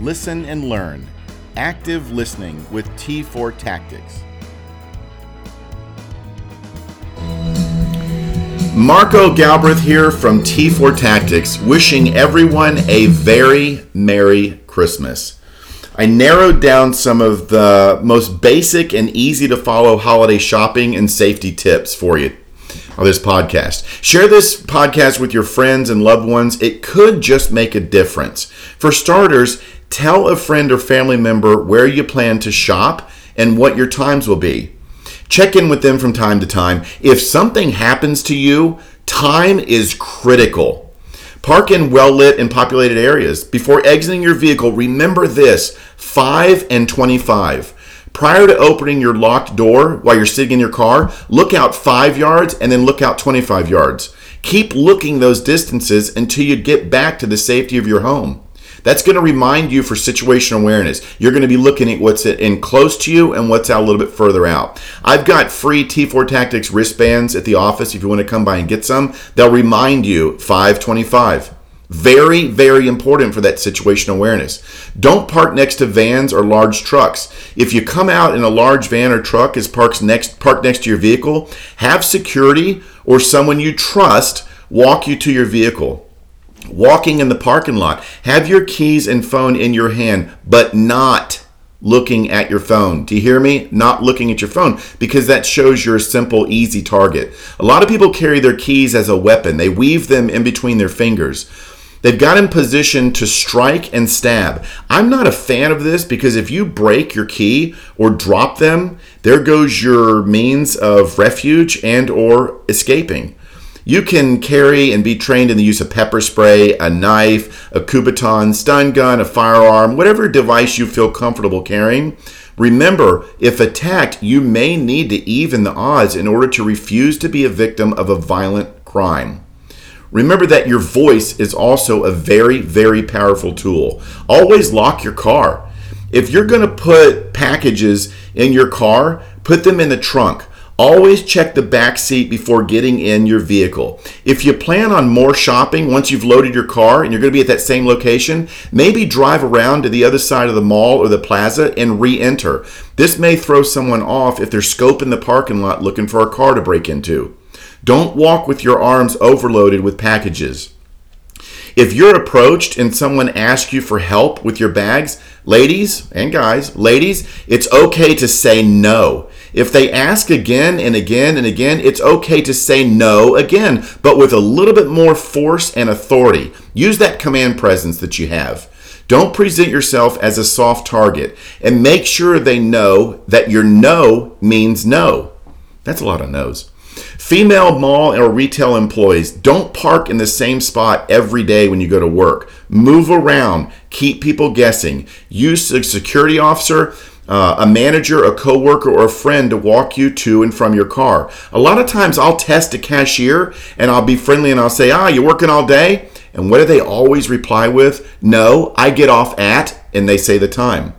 listen, and learn. Active listening with T4 Tactics. Marco Galbraith here from T4 Tactics, wishing everyone a very Merry Christmas. I narrowed down some of the most basic and easy to follow holiday shopping and safety tips for you on this podcast. Share this podcast with your friends and loved ones. It could just make a difference. For starters, tell a friend or family member where you plan to shop and what your times will be. Check in with them from time to time. If something happens to you, time is critical. Park in well lit and populated areas. Before exiting your vehicle, remember this 5 and 25. Prior to opening your locked door while you're sitting in your car, look out 5 yards and then look out 25 yards. Keep looking those distances until you get back to the safety of your home. That's going to remind you for situational awareness. You're going to be looking at what's in close to you and what's out a little bit further out. I've got free T4 Tactics wristbands at the office if you want to come by and get some. They'll remind you 525. Very, very important for that situational awareness. Don't park next to vans or large trucks. If you come out in a large van or truck is parked next parked next to your vehicle, have security or someone you trust walk you to your vehicle walking in the parking lot, have your keys and phone in your hand, but not looking at your phone. Do you hear me? Not looking at your phone because that shows you're a simple, easy target. A lot of people carry their keys as a weapon, they weave them in between their fingers. They've got in position to strike and stab. I'm not a fan of this because if you break your key or drop them, there goes your means of refuge and or escaping. You can carry and be trained in the use of pepper spray, a knife, a Kubotan, stun gun, a firearm, whatever device you feel comfortable carrying. Remember, if attacked, you may need to even the odds in order to refuse to be a victim of a violent crime. Remember that your voice is also a very, very powerful tool. Always lock your car. If you're going to put packages in your car, put them in the trunk. Always check the back seat before getting in your vehicle. If you plan on more shopping once you've loaded your car and you're going to be at that same location, maybe drive around to the other side of the mall or the plaza and re enter. This may throw someone off if they're scoping the parking lot looking for a car to break into. Don't walk with your arms overloaded with packages. If you're approached and someone asks you for help with your bags, ladies and guys, ladies, it's okay to say no. If they ask again and again and again, it's okay to say no again, but with a little bit more force and authority. Use that command presence that you have. Don't present yourself as a soft target and make sure they know that your no means no. That's a lot of no's. Female mall or retail employees don't park in the same spot every day when you go to work. Move around, keep people guessing. Use a security officer uh, a manager, a coworker, or a friend to walk you to and from your car. A lot of times I'll test a cashier and I'll be friendly and I'll say, Ah, you're working all day? And what do they always reply with? No, I get off at, and they say the time.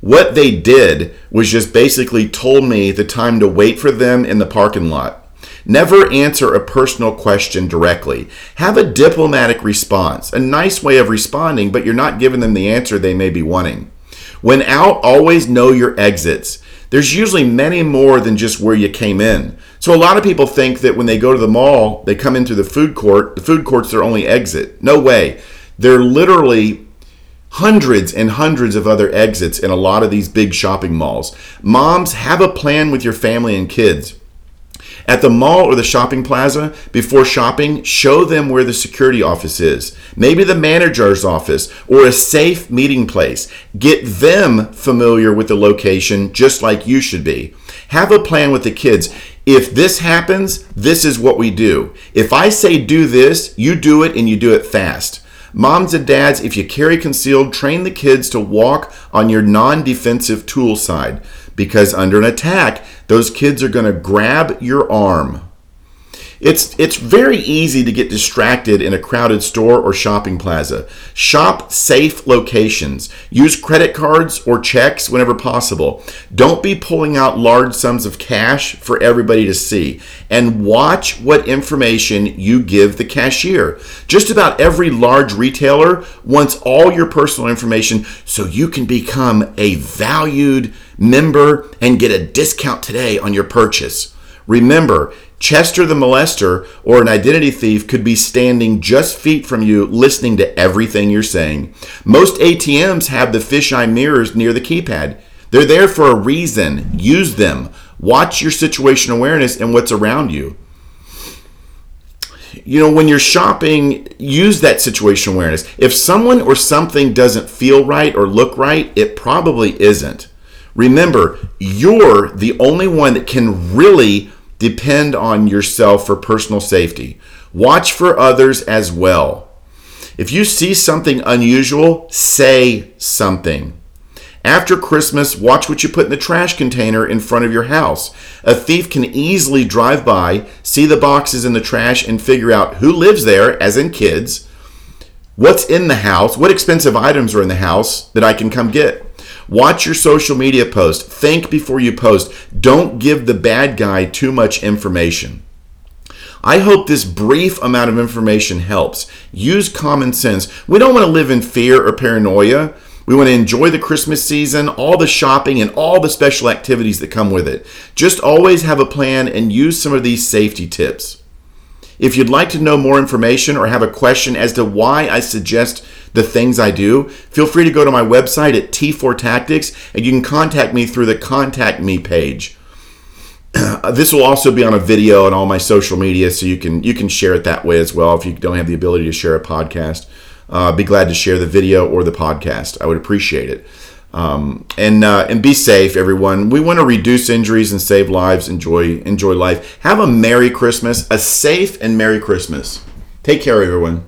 What they did was just basically told me the time to wait for them in the parking lot. Never answer a personal question directly. Have a diplomatic response, a nice way of responding, but you're not giving them the answer they may be wanting. When out, always know your exits. There's usually many more than just where you came in. So a lot of people think that when they go to the mall, they come in through the food court. The food court's their only exit. No way. They're literally hundreds and hundreds of other exits in a lot of these big shopping malls. Moms, have a plan with your family and kids. At the mall or the shopping plaza, before shopping, show them where the security office is. Maybe the manager's office or a safe meeting place. Get them familiar with the location just like you should be. Have a plan with the kids. If this happens, this is what we do. If I say do this, you do it and you do it fast. Moms and dads, if you carry concealed, train the kids to walk on your non defensive tool side because under an attack, those kids are going to grab your arm. It's it's very easy to get distracted in a crowded store or shopping plaza. Shop safe locations. Use credit cards or checks whenever possible. Don't be pulling out large sums of cash for everybody to see. And watch what information you give the cashier. Just about every large retailer wants all your personal information so you can become a valued member and get a discount today on your purchase. Remember, Chester the molester or an identity thief could be standing just feet from you listening to everything you're saying. Most ATMs have the fisheye mirrors near the keypad. They're there for a reason. Use them. Watch your situation awareness and what's around you. You know, when you're shopping, use that situation awareness. If someone or something doesn't feel right or look right, it probably isn't. Remember, you're the only one that can really Depend on yourself for personal safety. Watch for others as well. If you see something unusual, say something. After Christmas, watch what you put in the trash container in front of your house. A thief can easily drive by, see the boxes in the trash, and figure out who lives there, as in kids, what's in the house, what expensive items are in the house that I can come get. Watch your social media post. Think before you post. Don't give the bad guy too much information. I hope this brief amount of information helps. Use common sense. We don't want to live in fear or paranoia. We want to enjoy the Christmas season, all the shopping, and all the special activities that come with it. Just always have a plan and use some of these safety tips. If you'd like to know more information or have a question as to why I suggest the things I do, feel free to go to my website at T4 Tactics and you can contact me through the Contact Me page. this will also be on a video and all my social media, so you can you can share it that way as well. If you don't have the ability to share a podcast, uh, be glad to share the video or the podcast. I would appreciate it. Um, and uh, and be safe, everyone. We want to reduce injuries and save lives. Enjoy enjoy life. Have a merry Christmas, a safe and merry Christmas. Take care, everyone.